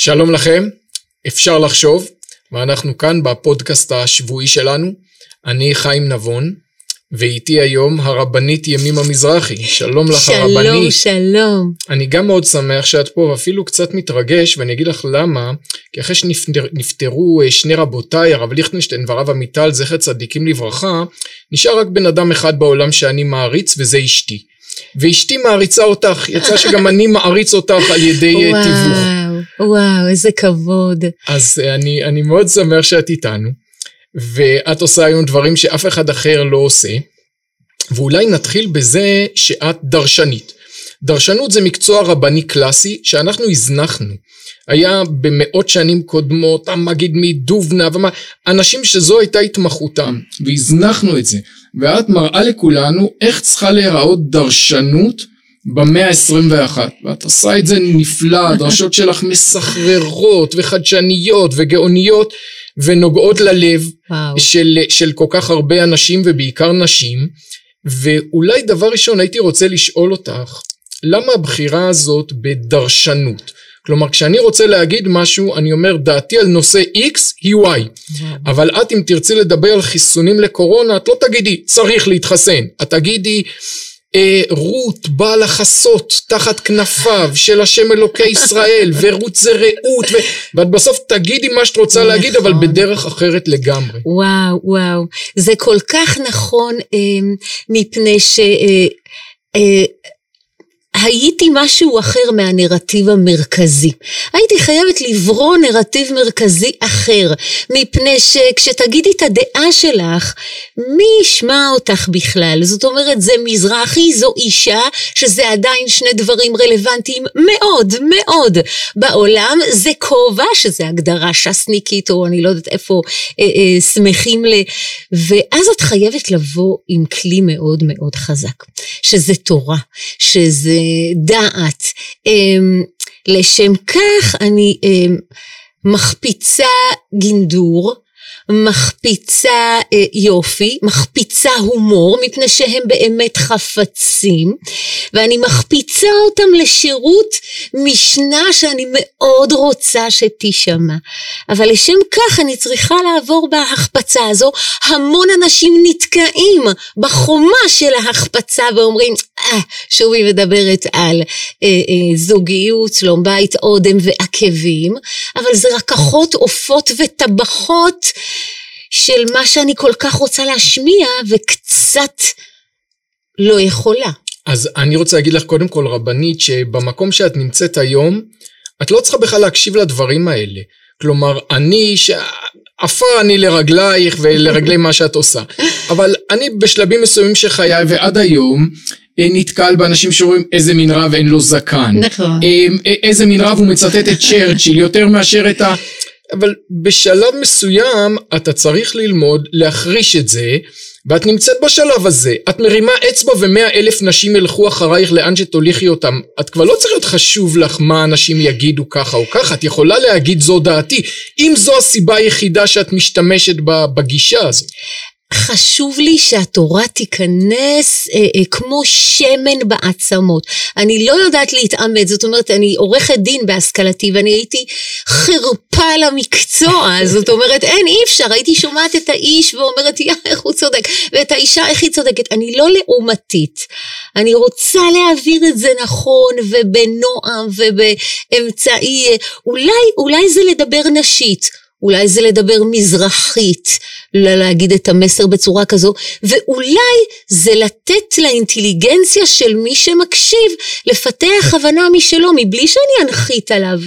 שלום לכם, אפשר לחשוב, ואנחנו כאן בפודקאסט השבועי שלנו. אני חיים נבון, ואיתי היום הרבנית ימימה מזרחי. שלום לך שלום, הרבנית. שלום, שלום. אני גם מאוד שמח שאת פה, ואפילו קצת מתרגש, ואני אגיד לך למה, כי אחרי שנפטרו אה, שני רבותיי, הרב ליכטנשטיין והרב עמיטל, זכר צדיקים לברכה, נשאר רק בן אדם אחד בעולם שאני מעריץ, וזה אשתי. ואשתי מעריצה אותך, יצא שגם אני מעריץ אותך על ידי אה, תיווך. וואו, וואו, איזה כבוד. אז אה, אני, אני מאוד שמח שאת איתנו, ואת עושה היום דברים שאף אחד אחר לא עושה, ואולי נתחיל בזה שאת דרשנית. דרשנות זה מקצוע רבני קלאסי שאנחנו הזנחנו. היה במאות שנים קודמות, המגיד מדובנה, ומה, אנשים שזו הייתה התמחותם, והזנחנו את זה. ואת מראה לכולנו איך צריכה להיראות דרשנות במאה ה-21, ואת עושה את זה נפלא, הדרשות שלך מסחררות וחדשניות וגאוניות ונוגעות ללב וואו. של, של כל כך הרבה אנשים ובעיקר נשים, ואולי דבר ראשון הייתי רוצה לשאול אותך, למה הבחירה הזאת בדרשנות? כלומר, כשאני רוצה להגיד משהו, אני אומר, דעתי על נושא X היא Y. וואו. אבל את, אם תרצי לדבר על חיסונים לקורונה, את לא תגידי, צריך להתחסן. את תגידי, אה, רות באה לחסות תחת כנפיו של השם אלוקי ישראל, ורות זה רעות, ו... ואת בסוף תגידי מה שאת רוצה להגיד, אבל נכון. בדרך אחרת לגמרי. וואו, וואו. זה כל כך נכון, אה, מפני ש... אה, אה, הייתי משהו אחר מהנרטיב המרכזי. הייתי חייבת לברוא נרטיב מרכזי אחר, מפני שכשתגידי את הדעה שלך, מי ישמע אותך בכלל? זאת אומרת, זה מזרחי, זו אישה, שזה עדיין שני דברים רלוונטיים מאוד מאוד בעולם, זה כובע, שזה הגדרה ש"סניקית, או אני לא יודעת איפה אה, אה, שמחים ל... ואז את חייבת לבוא עם כלי מאוד מאוד חזק, שזה תורה, שזה דעת. אמ, לשם כך אני אמ, מחפיצה גינדור, מחפיצה אה, יופי, מחפיצה הומור, מפני שהם באמת חפצים, ואני מחפיצה אותם לשירות משנה שאני מאוד רוצה שתישמע. אבל לשם כך אני צריכה לעבור בהחפצה הזו. המון אנשים נתקעים בחומה של ההחפצה ואומרים, אה, שוב היא מדברת על אה, אה, זוגיות, שלום בית, אודם ועקבים, אבל זה רקחות, עופות וטבחות של מה שאני כל כך רוצה להשמיע וקצת לא יכולה. אז אני רוצה להגיד לך קודם כל, רבנית, שבמקום שאת נמצאת היום, את לא צריכה בכלל להקשיב לדברים האלה. כלומר, אני, שעפר אני לרגלייך ולרגלי מה שאת עושה. אבל אני בשלבים מסוימים של חיי ועד היום, נתקל באנשים שאומרים איזה מין רב אין לו זקן. נכון. אה, איזה מין רב הוא מצטט את צ'רצ'יל יותר מאשר את ה... אבל בשלב מסוים אתה צריך ללמוד להחריש את זה ואת נמצאת בשלב הזה, את מרימה אצבע ומאה אלף נשים ילכו אחרייך לאן שתוליכי אותם. את כבר לא צריך להיות חשוב לך מה אנשים יגידו ככה או ככה, את יכולה להגיד זו דעתי, אם זו הסיבה היחידה שאת משתמשת בגישה הזאת. חשוב לי שהתורה תיכנס אה, אה, כמו שמן בעצמות. אני לא יודעת להתעמת, זאת אומרת, אני עורכת דין בהשכלתי ואני הייתי חרפה למקצוע, זאת אומרת, אין, אי אפשר, הייתי שומעת את האיש ואומרת, יא, איך הוא צודק, ואת האישה, איך היא צודקת. אני לא לעומתית, אני רוצה להעביר את זה נכון ובנועם ובאמצעי, אה, אולי, אולי זה לדבר נשית. אולי זה לדבר מזרחית, להגיד את המסר בצורה כזו, ואולי זה לתת לאינטליגנציה של מי שמקשיב לפתח הבנה משלו, מבלי שאני אנחית עליו.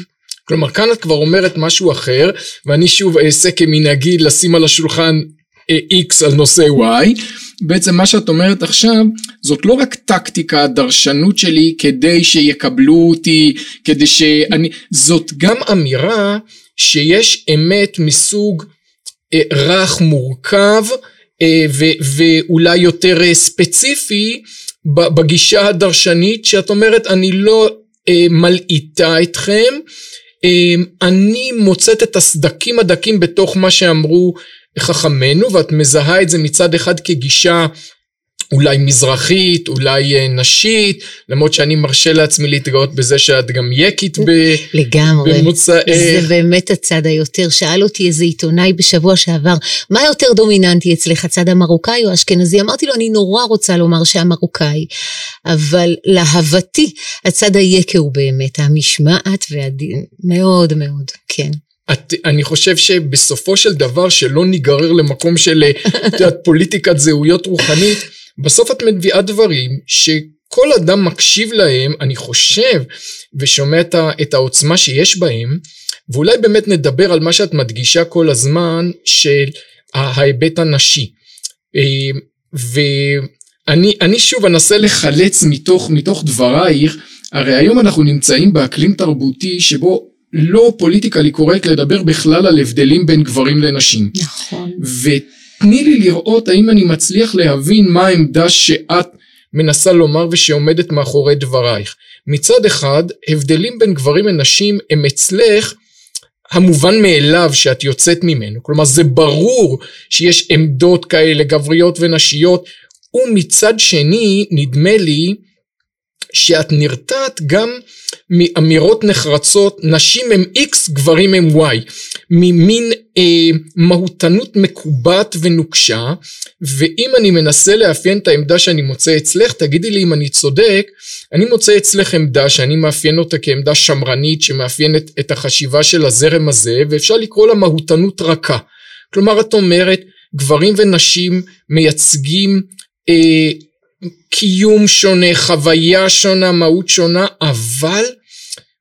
כלומר, כאן את כבר אומרת משהו אחר, ואני שוב אעשה כמנהגי לשים על השולחן אה, X על נושא Y. בעצם מה שאת אומרת עכשיו, זאת לא רק טקטיקה, דרשנות שלי כדי שיקבלו אותי, כדי שאני... זאת גם אמירה שיש אמת מסוג אה, רך מורכב, אה, ואולי יותר אה, ספציפי בגישה הדרשנית, שאת אומרת, אני לא מלעיטה אתכם, אני מוצאת את הסדקים הדקים בתוך מה שאמרו חכמינו, ואת מזהה את זה מצד אחד כגישה אולי מזרחית, אולי אה, נשית, למרות שאני מרשה לעצמי להתגאות בזה שאת גם יקית ב... לגמרי. במוצאך. זה באמת הצד היותר. שאל אותי איזה עיתונאי בשבוע שעבר, מה יותר דומיננטי אצלך, הצד המרוקאי או האשכנזי? אמרתי לו, אני נורא רוצה לומר שהמרוקאי, אבל להבתי, הצד היקה הוא באמת המשמעת והדין, מאוד מאוד, כן. את, אני חושב שבסופו של דבר שלא ניגרר למקום של את יודעת, פוליטיקת זהויות רוחנית, בסוף את מביאה דברים שכל אדם מקשיב להם, אני חושב, ושומע את, העוצמה שיש בהם, ואולי באמת נדבר על מה שאת מדגישה כל הזמן של ההיבט הנשי. אה, ואני אני שוב אנסה לחלץ מתוך, מתוך דברייך, הרי היום אנחנו נמצאים באקלים תרבותי שבו לא פוליטיקלי קורקט לדבר בכלל על הבדלים בין גברים לנשים. נכון. ותני לי לראות האם אני מצליח להבין מה העמדה שאת מנסה לומר ושעומדת מאחורי דברייך. מצד אחד, הבדלים בין גברים לנשים הם אצלך המובן מאליו שאת יוצאת ממנו. כלומר, זה ברור שיש עמדות כאלה, גבריות ונשיות, ומצד שני, נדמה לי, שאת נרתעת גם מאמירות נחרצות, נשים הם X, גברים הם Y, ממין אה, מהותנות מקובעת ונוקשה, ואם אני מנסה לאפיין את העמדה שאני מוצא אצלך, תגידי לי אם אני צודק, אני מוצא אצלך עמדה שאני מאפיין אותה כעמדה שמרנית שמאפיינת את החשיבה של הזרם הזה, ואפשר לקרוא לה מהותנות רכה. כלומר, את אומרת, גברים ונשים מייצגים אה, קיום שונה, חוויה שונה, מהות שונה, אבל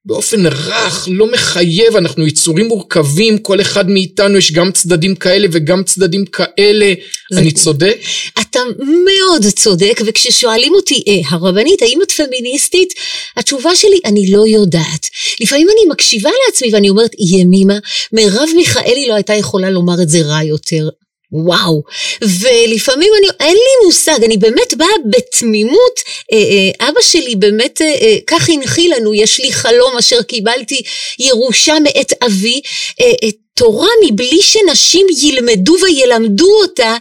באופן רך, לא מחייב, אנחנו יצורים מורכבים, כל אחד מאיתנו יש גם צדדים כאלה וגם צדדים כאלה, זה... אני צודק? אתה מאוד צודק, וכששואלים אותי, אה, הרבנית, האם את פמיניסטית? התשובה שלי, אני לא יודעת. לפעמים אני מקשיבה לעצמי ואני אומרת, ימימה, מרב מיכאלי לא הייתה יכולה לומר את זה רע יותר. וואו, ולפעמים אני, אין לי מושג, אני באמת באה בתמימות, אה, אה, אבא שלי באמת אה, אה, כך הנחיל לנו, יש לי חלום אשר קיבלתי ירושה מאת אבי, אה, אה, תורה מבלי שנשים ילמדו וילמדו אותה,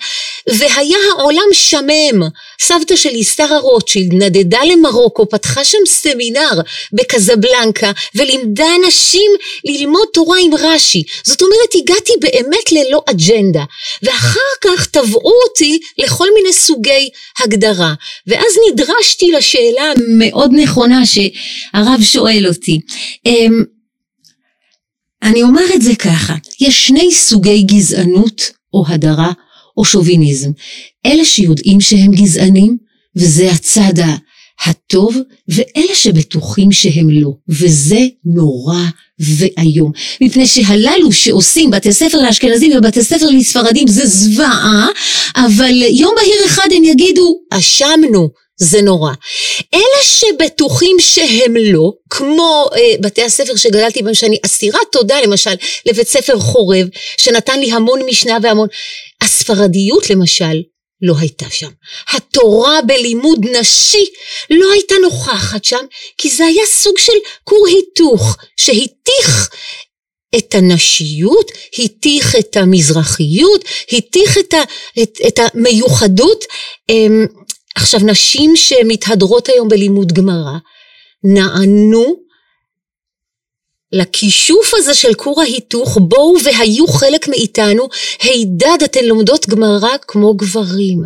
והיה העולם שמם. סבתא שלי, שרה רוטשילד, נדדה למרוקו, פתחה שם סמינר בקזבלנקה, ולימדה אנשים ללמוד תורה עם רש"י. זאת אומרת, הגעתי באמת ללא אג'נדה. ואחר כך תבעו אותי לכל מיני סוגי הגדרה. ואז נדרשתי לשאלה המאוד נכונה שהרב שואל אותי. אני אומר את זה ככה, יש שני סוגי גזענות או הדרה או שוביניזם. אלה שיודעים שהם גזענים, וזה הצד הטוב, ואלה שבטוחים שהם לא, וזה נורא ואיום. מפני שהללו שעושים בתי ספר לאשכנזים ובתי ספר לספרדים זה זוועה, אבל יום בהיר אחד הם יגידו, אשמנו, זה נורא. אלה שבטוחים שהם לא, כמו אה, בתי הספר שגדלתי בהם, שאני אסירת תודה למשל לבית ספר חורב, שנתן לי המון משנה והמון, הספרדיות למשל, לא הייתה שם. התורה בלימוד נשי לא הייתה נוכחת שם, כי זה היה סוג של כור היתוך, שהתיך את הנשיות, התיך את המזרחיות, התיך את, ה, את, את המיוחדות. עכשיו, נשים שמתהדרות היום בלימוד גמרא, נענו לכישוף הזה של כור ההיתוך, בואו והיו חלק מאיתנו, הידד אתן לומדות גמרא כמו גברים.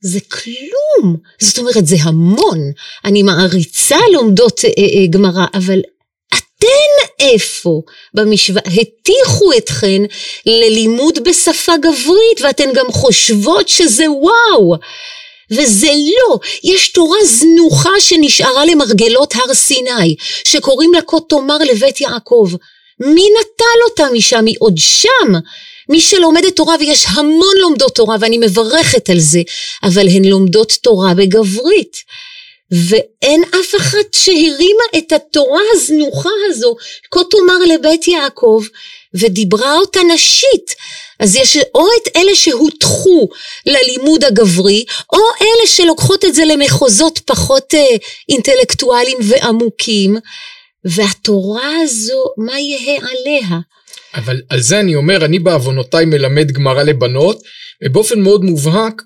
זה כלום, זאת אומרת זה המון, אני מעריצה לומדות אה, אה, גמרא, אבל אתן איפה במשוואה? הטיחו אתכן ללימוד בשפה גברית ואתן גם חושבות שזה וואו. וזה לא, יש תורה זנוחה שנשארה למרגלות הר סיני, שקוראים לה כה תאמר לבית יעקב. מי נטל אותה משם? היא עוד שם. מי שלומדת תורה, ויש המון לומדות תורה, ואני מברכת על זה, אבל הן לומדות תורה בגברית. ואין אף אחת שהרימה את התורה הזנוחה הזו, כה תאמר לבית יעקב, ודיברה אותה נשית. אז יש או את אלה שהוטחו ללימוד הגברי, או אלה שלוקחות את זה למחוזות פחות אה, אינטלקטואליים ועמוקים, והתורה הזו, מה יהא עליה? אבל על זה אני אומר, אני בעוונותיי מלמד גמרא לבנות, ובאופן מאוד מובהק,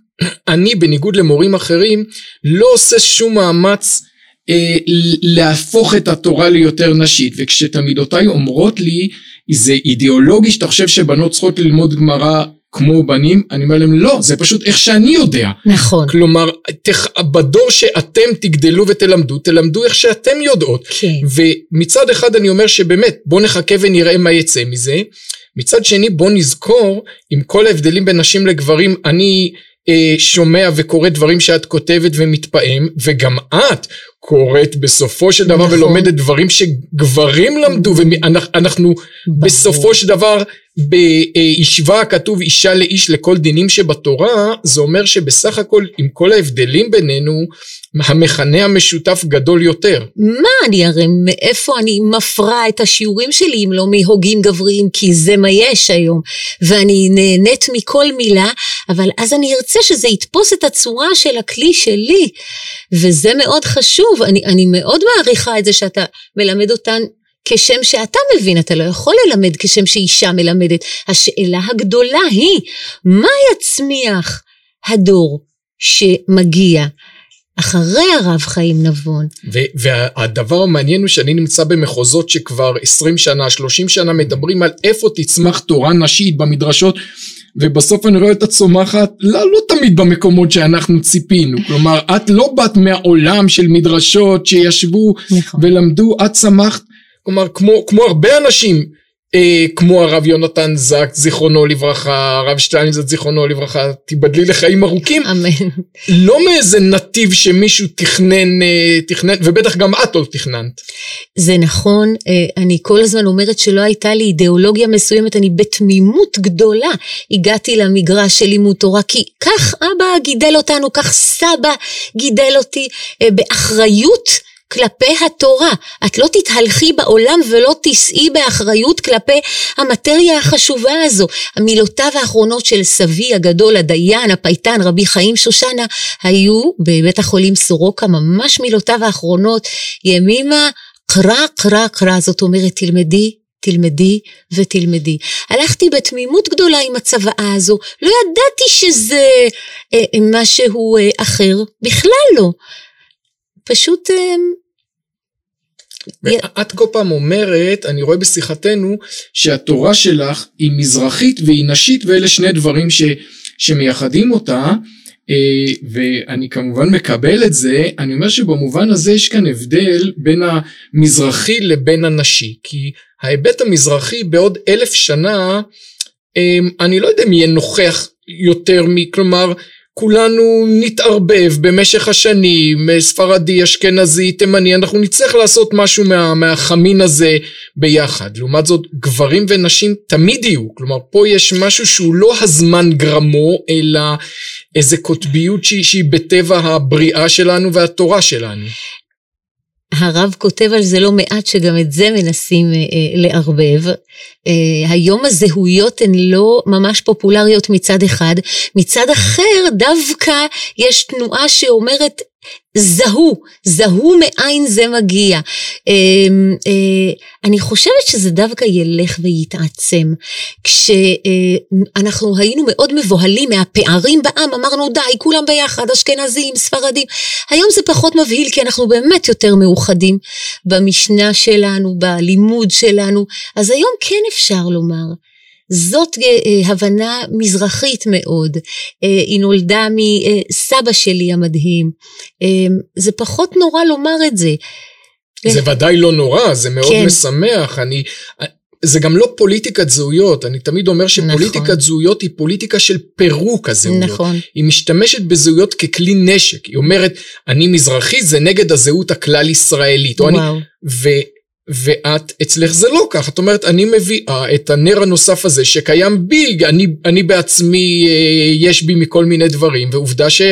אני בניגוד למורים אחרים לא עושה שום מאמץ אה, להפוך את התורה ליותר נשית וכשתלמידותיי אומרות לי זה אידיאולוגי שאתה חושב שבנות צריכות ללמוד גמרא כמו בנים, אני אומר להם לא, זה פשוט איך שאני יודע. נכון. כלומר, תח, בדור שאתם תגדלו ותלמדו, תלמדו איך שאתם יודעות. כן. ומצד אחד אני אומר שבאמת, בוא נחכה ונראה מה יצא מזה. מצד שני, בוא נזכור, עם כל ההבדלים בין נשים לגברים, אני אה, שומע וקורא דברים שאת כותבת ומתפעם, וגם את קוראת בסופו של דבר נכון. ולומדת דברים שגברים למדו, ואנחנו בסופו של דבר בישיבה כתוב אישה לאיש לכל דינים שבתורה, זה אומר שבסך הכל עם כל ההבדלים בינינו, המכנה המשותף גדול יותר. מה אני הרי מאיפה אני מפרה את השיעורים שלי אם לא מהוגים גבריים כי זה מה יש היום ואני נהנית מכל מילה אבל אז אני ארצה שזה יתפוס את הצורה של הכלי שלי וזה מאוד חשוב אני, אני מאוד מעריכה את זה שאתה מלמד אותן כשם שאתה מבין, אתה לא יכול ללמד כשם שאישה מלמדת. השאלה הגדולה היא, מה יצמיח הדור שמגיע אחרי הרב חיים נבון? והדבר המעניין הוא שאני נמצא במחוזות שכבר 20 שנה, 30 שנה מדברים על איפה תצמח תורה נשית במדרשות. ובסוף אני רואה אותה צומחת לא, לא תמיד במקומות שאנחנו ציפינו כלומר את לא באת מהעולם של מדרשות שישבו נכון. ולמדו את צמחת כלומר כמו, כמו הרבה אנשים אה, כמו הרב יונתן זק זיכרונו לברכה הרב שטיינזרץ זיכרונו לברכה תיבדלי לחיים ארוכים. אמן. לא מאיזה נתיב שמישהו תכנן אה, תכנן ובטח גם את לא תכננת. זה נכון אה, אני כל הזמן אומרת שלא הייתה לי אידיאולוגיה מסוימת אני בתמימות גדולה הגעתי למגרש של לימוד תורה כי כך אבא גידל אותנו כך סבא גידל אותי אה, באחריות כלפי התורה. את לא תתהלכי בעולם ולא תישאי באחריות כלפי המטריה החשובה הזו. המילותיו האחרונות של סבי הגדול, הדיין, הפייטן, רבי חיים שושנה, היו בבית החולים סורוקה, ממש מילותיו האחרונות, ימימה קרא קרא קרא, זאת אומרת תלמדי תלמדי ותלמדי. הלכתי בתמימות גדולה עם הצוואה הזו, לא ידעתי שזה אה, משהו אה, אחר, בכלל לא. פשוט אה, ואת כל פעם אומרת, אני רואה בשיחתנו, שהתורה שלך היא מזרחית והיא נשית ואלה שני דברים ש, שמייחדים אותה אה, ואני כמובן מקבל את זה, אני אומר שבמובן הזה יש כאן הבדל בין המזרחי לבין הנשי, כי ההיבט המזרחי בעוד אלף שנה, אה, אני לא יודע אם יהיה נוכח יותר, כלומר כולנו נתערבב במשך השנים, ספרדי, אשכנזי, תימני, אנחנו נצטרך לעשות משהו מה, מהחמין הזה ביחד. לעומת זאת, גברים ונשים תמיד יהיו. כלומר, פה יש משהו שהוא לא הזמן גרמו, אלא איזה קוטביות שהיא, שהיא בטבע הבריאה שלנו והתורה שלנו. הרב כותב על זה לא מעט שגם את זה מנסים אה, אה, לערבב. אה, היום הזהויות הן לא ממש פופולריות מצד אחד, מצד אחר דווקא יש תנועה שאומרת זהו, זהו מאין זה מגיע. אמ, אה, אני חושבת שזה דווקא ילך ויתעצם. כשאנחנו היינו מאוד מבוהלים מהפערים בעם, אמרנו די, כולם ביחד, אשכנזים, ספרדים. היום זה פחות מבהיל כי אנחנו באמת יותר מאוחדים במשנה שלנו, בלימוד שלנו, אז היום כן אפשר לומר. זאת אה, אה, הבנה מזרחית מאוד, אה, היא נולדה מסבא שלי המדהים, זה פחות נורא לומר את זה. זה ודאי לא נורא, זה מאוד כן. משמח, אני... זה גם לא פוליטיקת זהויות, אני תמיד אומר שפוליטיקת נכון. זהויות היא פוליטיקה של פירוק הזהויות. נכון. היא משתמשת בזהויות ככלי נשק, היא אומרת, אני מזרחי, זה נגד הזהות הכלל ישראלית. וואו. אני, ואת, אצלך זה לא כך, את אומרת, אני מביאה את הנר הנוסף הזה שקיים בי, אני, אני בעצמי, אה, יש בי מכל מיני דברים, ועובדה ש...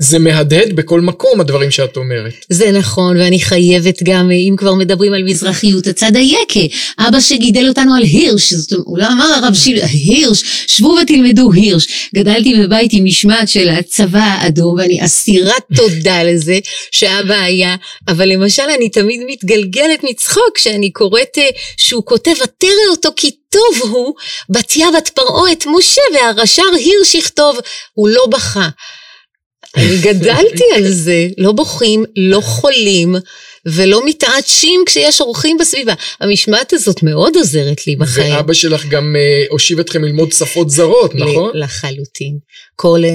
זה מהדהד בכל מקום הדברים שאת אומרת. זה נכון, ואני חייבת גם, אם כבר מדברים על מזרחיות, הצד היקה. אבא שגידל אותנו על הירש, זאת אומרת, הוא לא אמר הרב שיל, הירש, שבו ותלמדו הירש. גדלתי בבית עם משמעת של הצבא האדום, ואני אסירת תודה לזה שאבא היה, אבל למשל אני תמיד מתגלגלת מצחוק כשאני קוראת אה, שהוא כותב, ותרא אותו כי טוב הוא, בתיה בת פרעה את משה, והרש"ר הירש יכתוב, הוא לא בכה. אני גדלתי על זה, לא בוכים, לא חולים, ולא מתעטשים כשיש אורחים בסביבה. המשמעת הזאת מאוד עוזרת לי בחיים. ואבא שלך גם אה, הושיב אתכם ללמוד שפות זרות, נכון? לחלוטין. כל, אה,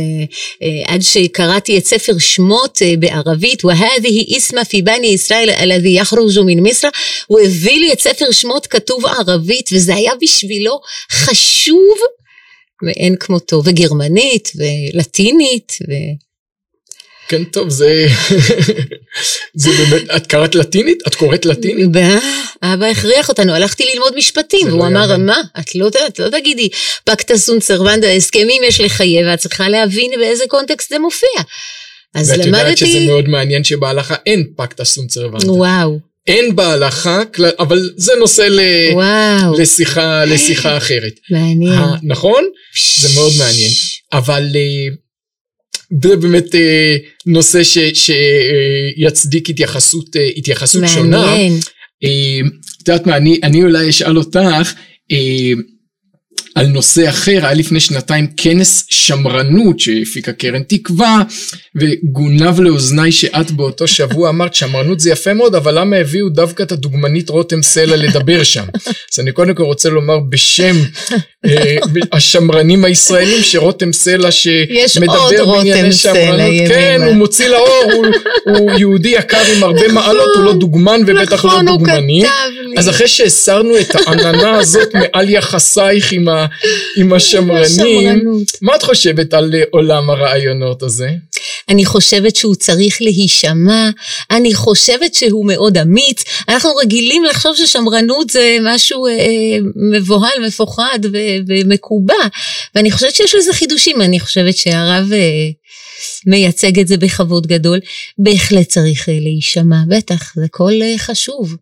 אה, עד שקראתי את ספר שמות אה, בערבית, והדיהי איסמה פי בני ישראל אלאדי יחרוג'ו מן מיסרא, הוא הביא לי את ספר שמות כתוב ערבית, וזה היה בשבילו חשוב מאין כמותו, וגרמנית, ולטינית, ו... כן, טוב, זה... זה באמת... את קראת לטינית? את קוראת לטינית? אבא הכריח אותנו, הלכתי ללמוד משפטים, והוא לא אמר, מה, את לא, את לא תגידי, Pacta sunt servanda, הסכמים יש לכבד, ואת צריכה להבין באיזה קונטקסט זה מופיע. אז למדתי... ואת יודעת שזה מאוד מעניין שבהלכה אין pacta sunt servanda. וואו. אין בהלכה, אבל זה נושא ל... לשיחה, לשיחה אחרת. מעניין. נכון? זה מאוד מעניין. אבל אה, זה באמת אה, נושא שיצדיק התייחסות, אה, התייחסות מעניין. שונה. מעניין. את יודעת מה, אני, אני אולי אשאל אותך, על נושא אחר, היה לפני שנתיים כנס שמרנות שהפיקה קרן תקווה, וגונב לאוזניי שאת באותו שבוע אמרת שמרנות זה יפה מאוד, אבל למה הביאו דווקא את הדוגמנית רותם סלע לדבר שם? אז אני קודם כל רוצה לומר בשם אה, השמרנים הישראלים שרותם סלע שמדבר בענייני שמרנות, כן, הוא מוציא לאור, הוא, הוא יהודי יקר עם הרבה מעלות, הוא לא דוגמן ובטח לא נכון, דוגמני. אז אחרי שהסרנו את העננה הזאת מעל יחסייך עם ה... עם השמרנים. מה את חושבת על עולם הרעיונות הזה? אני חושבת שהוא צריך להישמע, אני חושבת שהוא מאוד אמיץ. אנחנו רגילים לחשוב ששמרנות זה משהו אה, מבוהל, מפוחד ו- ומקובע, ואני חושבת שיש לזה חידושים, אני חושבת שהרב... אה, מייצג את זה בכבוד גדול, בהחלט צריך אה, להישמע, בטח, זה קול אה, חשוב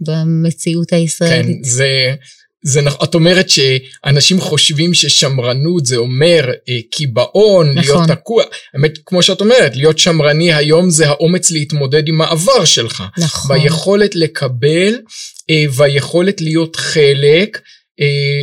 במציאות הישראלית. כן, זה, זה, את אומרת שאנשים חושבים ששמרנות זה אומר אה, קיבעון, נכון. להיות תקוע. האמת, כמו שאת אומרת, להיות שמרני היום זה האומץ להתמודד עם העבר שלך. נכון. ביכולת לקבל, אה, והיכולת להיות חלק. אה,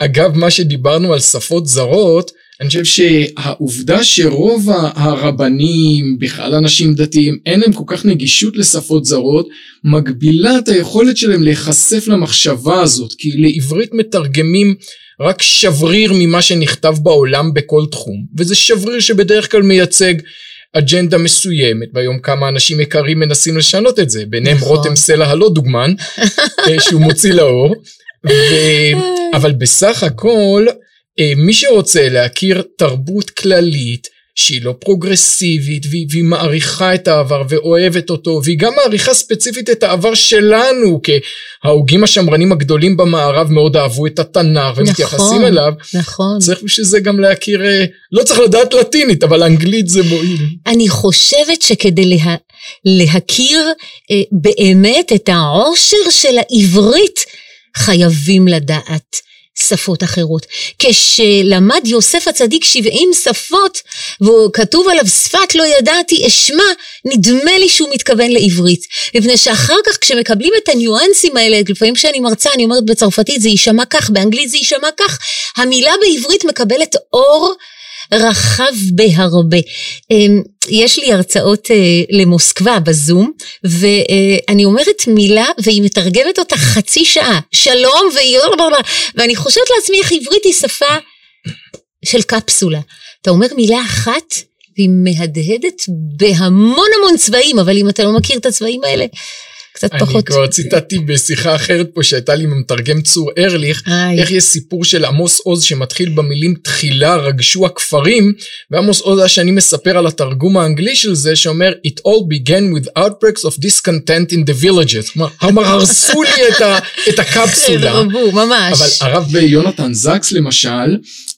ואגב, מה שדיברנו על שפות זרות, אני חושב שהעובדה שרוב הרבנים, בכלל אנשים דתיים, אין להם כל כך נגישות לשפות זרות, מגבילה את היכולת שלהם להיחשף למחשבה הזאת, כי לעברית מתרגמים רק שבריר ממה שנכתב בעולם בכל תחום, וזה שבריר שבדרך כלל מייצג אג'נדה מסוימת, והיום כמה אנשים יקרים מנסים לשנות את זה, ביניהם נכון. רותם סלע הלא דוגמן, אה, שהוא מוציא לאור, ו... אבל בסך הכל, מי שרוצה להכיר תרבות כללית שהיא לא פרוגרסיבית והיא, והיא מעריכה את העבר ואוהבת אותו והיא גם מעריכה ספציפית את העבר שלנו כי ההוגים השמרנים הגדולים במערב מאוד אהבו את התנ"ך ומתייחסים נכון, אליו. נכון. צריך בשביל זה גם להכיר, אה, לא צריך לדעת לטינית אבל אנגלית זה מועיל. אני חושבת שכדי לה, להכיר אה, באמת את העושר של העברית חייבים לדעת שפות אחרות. כשלמד יוסף הצדיק 70 שפות, והוא כתוב עליו שפת לא ידעתי אשמע, נדמה לי שהוא מתכוון לעברית. מפני שאחר כך כשמקבלים את הניואנסים האלה, לפעמים כשאני מרצה אני אומרת בצרפתית זה יישמע כך, באנגלית זה יישמע כך, המילה בעברית מקבלת אור רחב בהרבה. אמ, יש לי הרצאות אה, למוסקבה בזום, ואני אומרת מילה והיא מתרגמת אותה חצי שעה, שלום והיא... ואני חושבת לעצמי איך עברית היא שפה של קפסולה. אתה אומר מילה אחת והיא מהדהדת בהמון המון צבעים, אבל אם אתה לא מכיר את הצבעים האלה, קצת פחות. אני כבר ציטטתי בשיחה אחרת פה שהייתה לי עם המתרגם צור ארליך, איי. איך יש סיפור של עמוס עוז שמתחיל במילים תחילה רגשו הכפרים, ועמוס עוז שאני מספר על התרגום האנגלי של זה שאומר It all began with outbreaks of discontent in the villages. כלומר, הרסו לי את, ה, את הקפסולה. רבו, ממש. אבל הרב יונתן זקס למשל,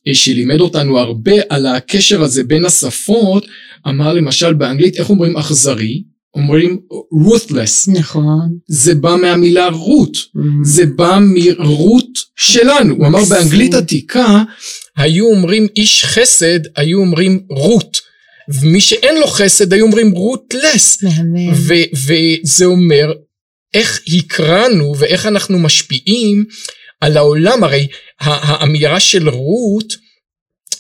אה, שלימד אותנו הרבה על הקשר הזה בין השפות, אמר למשל באנגלית, איך אומרים אכזרי? אומרים ruthless. נכון. זה בא מהמילה רות, Mm. זה בא מרות שלנו. הוא אמר. באנגלית עתיקה, היו אומרים איש חסד, היו אומרים רות. ומי שאין לו חסד, היו אומרים רוטלס. מהמם. וזה אומר איך הקראנו ואיך אנחנו משפיעים על העולם. הרי האמירה של רות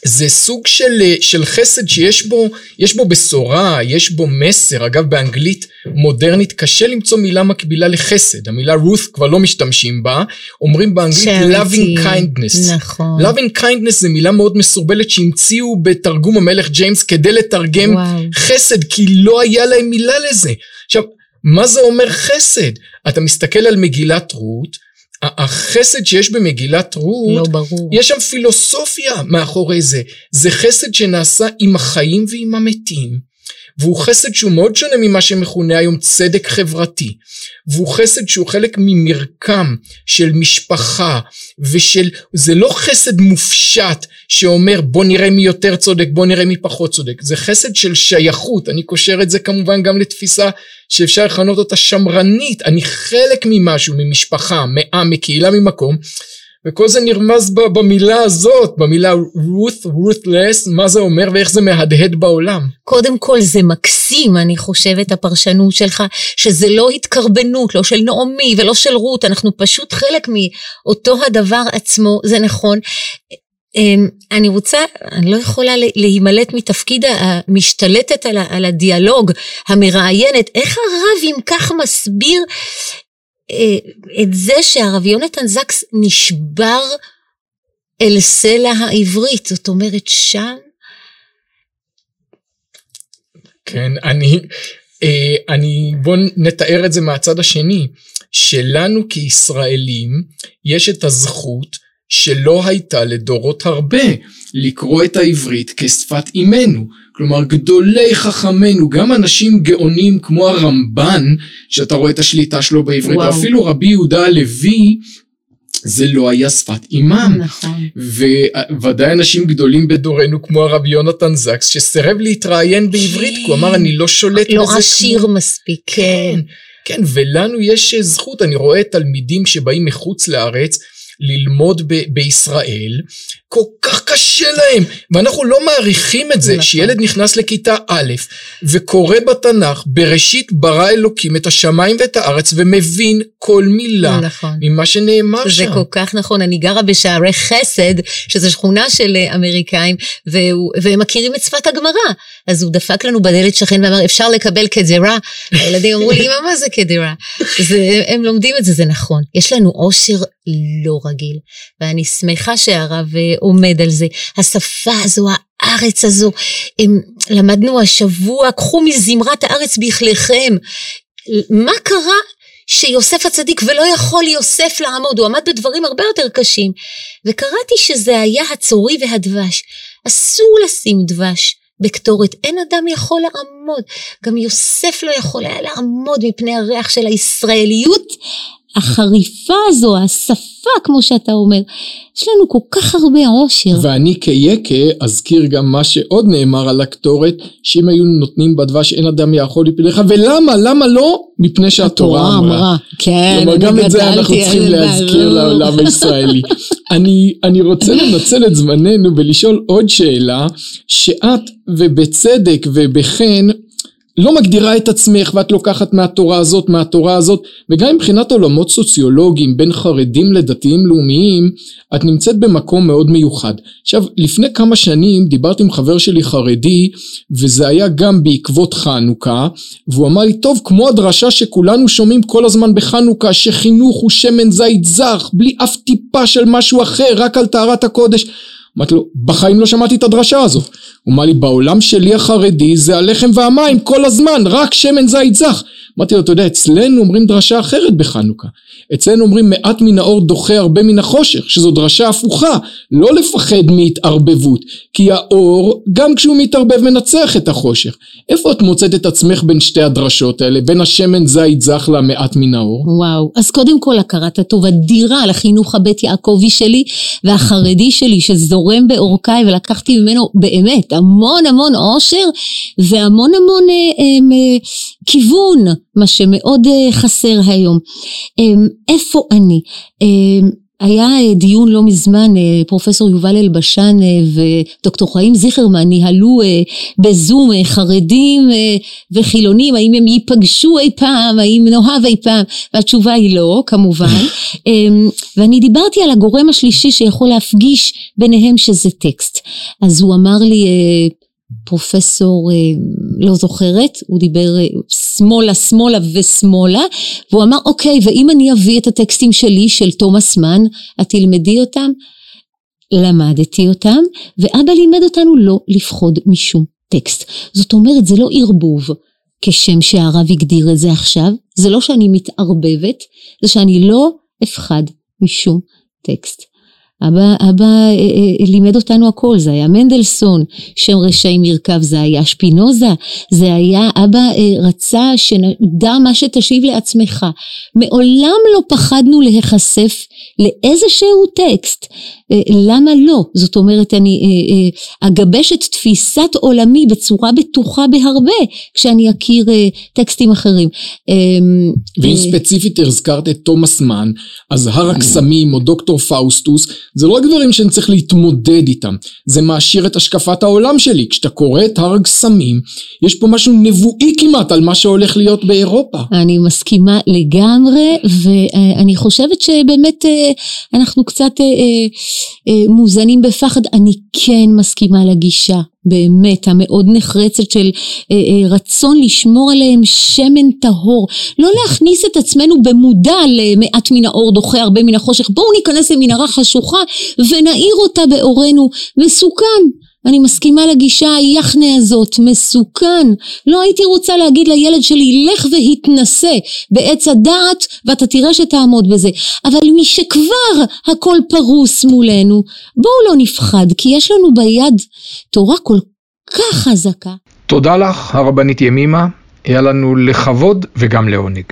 זה סוג של, של חסד שיש בו, יש בו בשורה, יש בו מסר. אגב, באנגלית מודרנית קשה למצוא מילה מקבילה לחסד. המילה רות כבר לא משתמשים בה, אומרים באנגלית loving Charity. kindness. נכון. loving kindness זה מילה מאוד מסורבלת שהמציאו בתרגום המלך ג'יימס כדי לתרגם וואו. חסד, כי לא היה להם מילה לזה. עכשיו, מה זה אומר חסד? אתה מסתכל על מגילת רות, החסד שיש במגילת רות, לא ברור. יש שם פילוסופיה מאחורי זה. זה חסד שנעשה עם החיים ועם המתים. והוא חסד שהוא מאוד שונה ממה שמכונה היום צדק חברתי. והוא חסד שהוא חלק ממרקם של משפחה ושל, זה לא חסד מופשט שאומר בוא נראה מי יותר צודק, בוא נראה מי פחות צודק. זה חסד של שייכות, אני קושר את זה כמובן גם לתפיסה שאפשר לכנות אותה שמרנית. אני חלק ממשהו, ממשפחה, מעם, מקהילה, ממקום. וכל זה נרמז במילה הזאת, במילה ruth, ruthless, מה זה אומר ואיך זה מהדהד בעולם. קודם כל זה מקסים, אני חושבת, הפרשנות שלך, שזה לא התקרבנות, לא של נעמי ולא של רות, אנחנו פשוט חלק מאותו הדבר עצמו, זה נכון. אמ, אני רוצה, אני לא יכולה לה- להימלט מתפקיד המשתלטת על, הדיאלוג, המראיינת, איך הרב אם כך מסביר את זה שהרב יונתן זקס נשבר אל סלע העברית, זאת אומרת שם כן, אני, אה, אני, בוא נתאר את זה מהצד השני, שלנו כישראלים יש את הזכות שלא הייתה לדורות הרבה לקרוא את העברית כשפת אימנו. כלומר גדולי חכמינו, גם אנשים גאונים כמו הרמב"ן, שאתה רואה את השליטה שלו בעברית, וואו. ואפילו רבי יהודה הלוי, זה לא היה שפת אימם. נכון. וודאי אנשים גדולים בדורנו כמו הרב יונתן זקס שסירב להתראיין בעברית כי הוא אמר אני לא שולט לא בזה עשיר כמו... מספיק. כן, כן ולנו יש זכות אני רואה תלמידים שבאים מחוץ לארץ ללמוד ב- בישראל כל כך קשה להם ואנחנו לא מעריכים את זה נכון. שילד נכנס לכיתה א' וקורא בתנ"ך בראשית ברא אלוקים את השמיים ואת הארץ ומבין כל מילה נכון. ממה שנאמר זה שם. כל כך נכון, אני גרה בשערי חסד, שזו שכונה של אה, אמריקאים, והוא, והם מכירים את שפת הגמרא. אז הוא דפק לנו בדלת שכן ואמר, אפשר לקבל קדירה? הילדים אמרו לי, אמא, מה זה קדירה? זה, הם לומדים את זה, זה נכון. יש לנו עושר לא רגיל, ואני שמחה שהרב אה, עומד על זה. השפה הזו, הארץ הזו, הם, למדנו השבוע, קחו מזמרת הארץ בכליכם. מה קרה שיוסף הצדיק ולא יכול יוסף לעמוד, הוא עמד בדברים הרבה יותר קשים. וקראתי שזה היה הצורי והדבש. אסור לשים דבש בקטורת, אין אדם יכול לעמוד. גם יוסף לא יכול היה לעמוד מפני הריח של הישראליות החריפה הזו, השפה, כמו שאתה אומר. יש לנו כל כך הרבה עושר. ואני כיקה אזכיר גם מה שעוד נאמר על הקטורת, שאם היו נותנים בדבש אין אדם יכול לפניך, ולמה? למה לא? מפני שהתורה אמרה. כן, כלומר גם את זה אנחנו צריכים להזכיר. לעולם הישראלי. אני, אני רוצה לנצל את זמננו ולשאול עוד שאלה, שאת ובצדק ובחן לא מגדירה את עצמך ואת לוקחת מהתורה הזאת, מהתורה הזאת, וגם מבחינת עולמות סוציולוגיים בין חרדים לדתיים לאומיים, את נמצאת במקום מאוד מיוחד. עכשיו, לפני כמה שנים דיברתי עם חבר שלי חרדי, וזה היה גם בעקבות חנוכה, והוא אמר לי, טוב, כמו הדרשה שכולנו שומעים כל הזמן בחנוכה, שחינוך הוא שמן זית זך, בלי אף טיפה של משהו אחר, רק על טהרת הקודש. אמרתי לו, בחיים לא שמעתי את הדרשה הזו. הוא אמר לי, בעולם שלי החרדי זה הלחם והמים כל הזמן, רק שמן זית זך. אמרתי לו, אתה יודע, אצלנו אומרים דרשה אחרת בחנוכה. אצלנו אומרים מעט מן האור דוחה הרבה מן החושך, שזו דרשה הפוכה, לא לפחד מהתערבבות, כי האור, גם כשהוא מתערבב, מנצח את החושך. איפה את מוצאת את עצמך בין שתי הדרשות האלה, בין השמן זית זך למעט מן האור? וואו, אז קודם כל הכרת הטוב אדירה על החינוך הבית יעקבי שלי והחרדי שלי שזורם בעורקיי ולקחתי ממנו באמת המון המון עושר והמון המון אה, אה, כיוון, מה שמאוד אה, חסר היום. אה, איפה אני? אה, היה דיון לא מזמן, פרופסור יובל אלבשן ודוקטור חיים זיכרמן ניהלו בזום חרדים וחילונים, האם הם ייפגשו אי פעם, האם נאהב אי פעם, והתשובה היא לא, כמובן. ואני דיברתי על הגורם השלישי שיכול להפגיש ביניהם שזה טקסט. אז הוא אמר לי, פרופסור, אה, לא זוכרת, הוא דיבר אה, שמאלה, שמאלה ושמאלה, והוא אמר, אוקיי, ואם אני אביא את הטקסטים שלי, של תומאס מן, את תלמדי אותם? למדתי אותם, ואבא לימד אותנו לא לפחוד משום טקסט. זאת אומרת, זה לא ערבוב, כשם שהרב הגדיר את זה עכשיו, זה לא שאני מתערבבת, זה שאני לא אפחד משום טקסט. אבא, אבא אה, אה, לימד אותנו הכל, זה היה מנדלסון, שם רשעים מרכב זה היה שפינוזה, זה היה, אבא אה, רצה שנדע מה שתשיב לעצמך. מעולם לא פחדנו להיחשף לאיזשהו טקסט. אה, למה לא? זאת אומרת, אני אה, אה, אגבש את תפיסת עולמי בצורה בטוחה בהרבה, כשאני אכיר אה, טקסטים אחרים. אמ, ואם אה, ספציפית הזכרת את תומאס מן, אז הר הקסמים או דוקטור פאוסטוס, זה לא רק דברים שאני צריך להתמודד איתם, זה מעשיר את השקפת העולם שלי. כשאתה קורא את הר הקסמים, יש פה משהו נבואי כמעט על מה שהולך להיות באירופה. אני מסכימה לגמרי, ואני חושבת שבאמת אה, אנחנו קצת אה, מוזנים בפחד. אני כן מסכימה לגישה. באמת המאוד נחרצת של אה, אה, רצון לשמור עליהם שמן טהור, לא להכניס את עצמנו במודע למעט מן האור דוחה הרבה מן החושך, בואו ניכנס למנהרה חשוכה ונאיר אותה באורנו, מסוכן. אני מסכימה לגישה היחנה הזאת, מסוכן. לא הייתי רוצה להגיד לילד שלי, לך והתנסה בעץ הדעת ואתה תראה שתעמוד בזה. אבל משכבר הכל פרוס מולנו, בואו לא נפחד, כי יש לנו ביד תורה כל כך חזקה. תודה לך, הרבנית ימימה. היה לנו לכבוד וגם לעונג.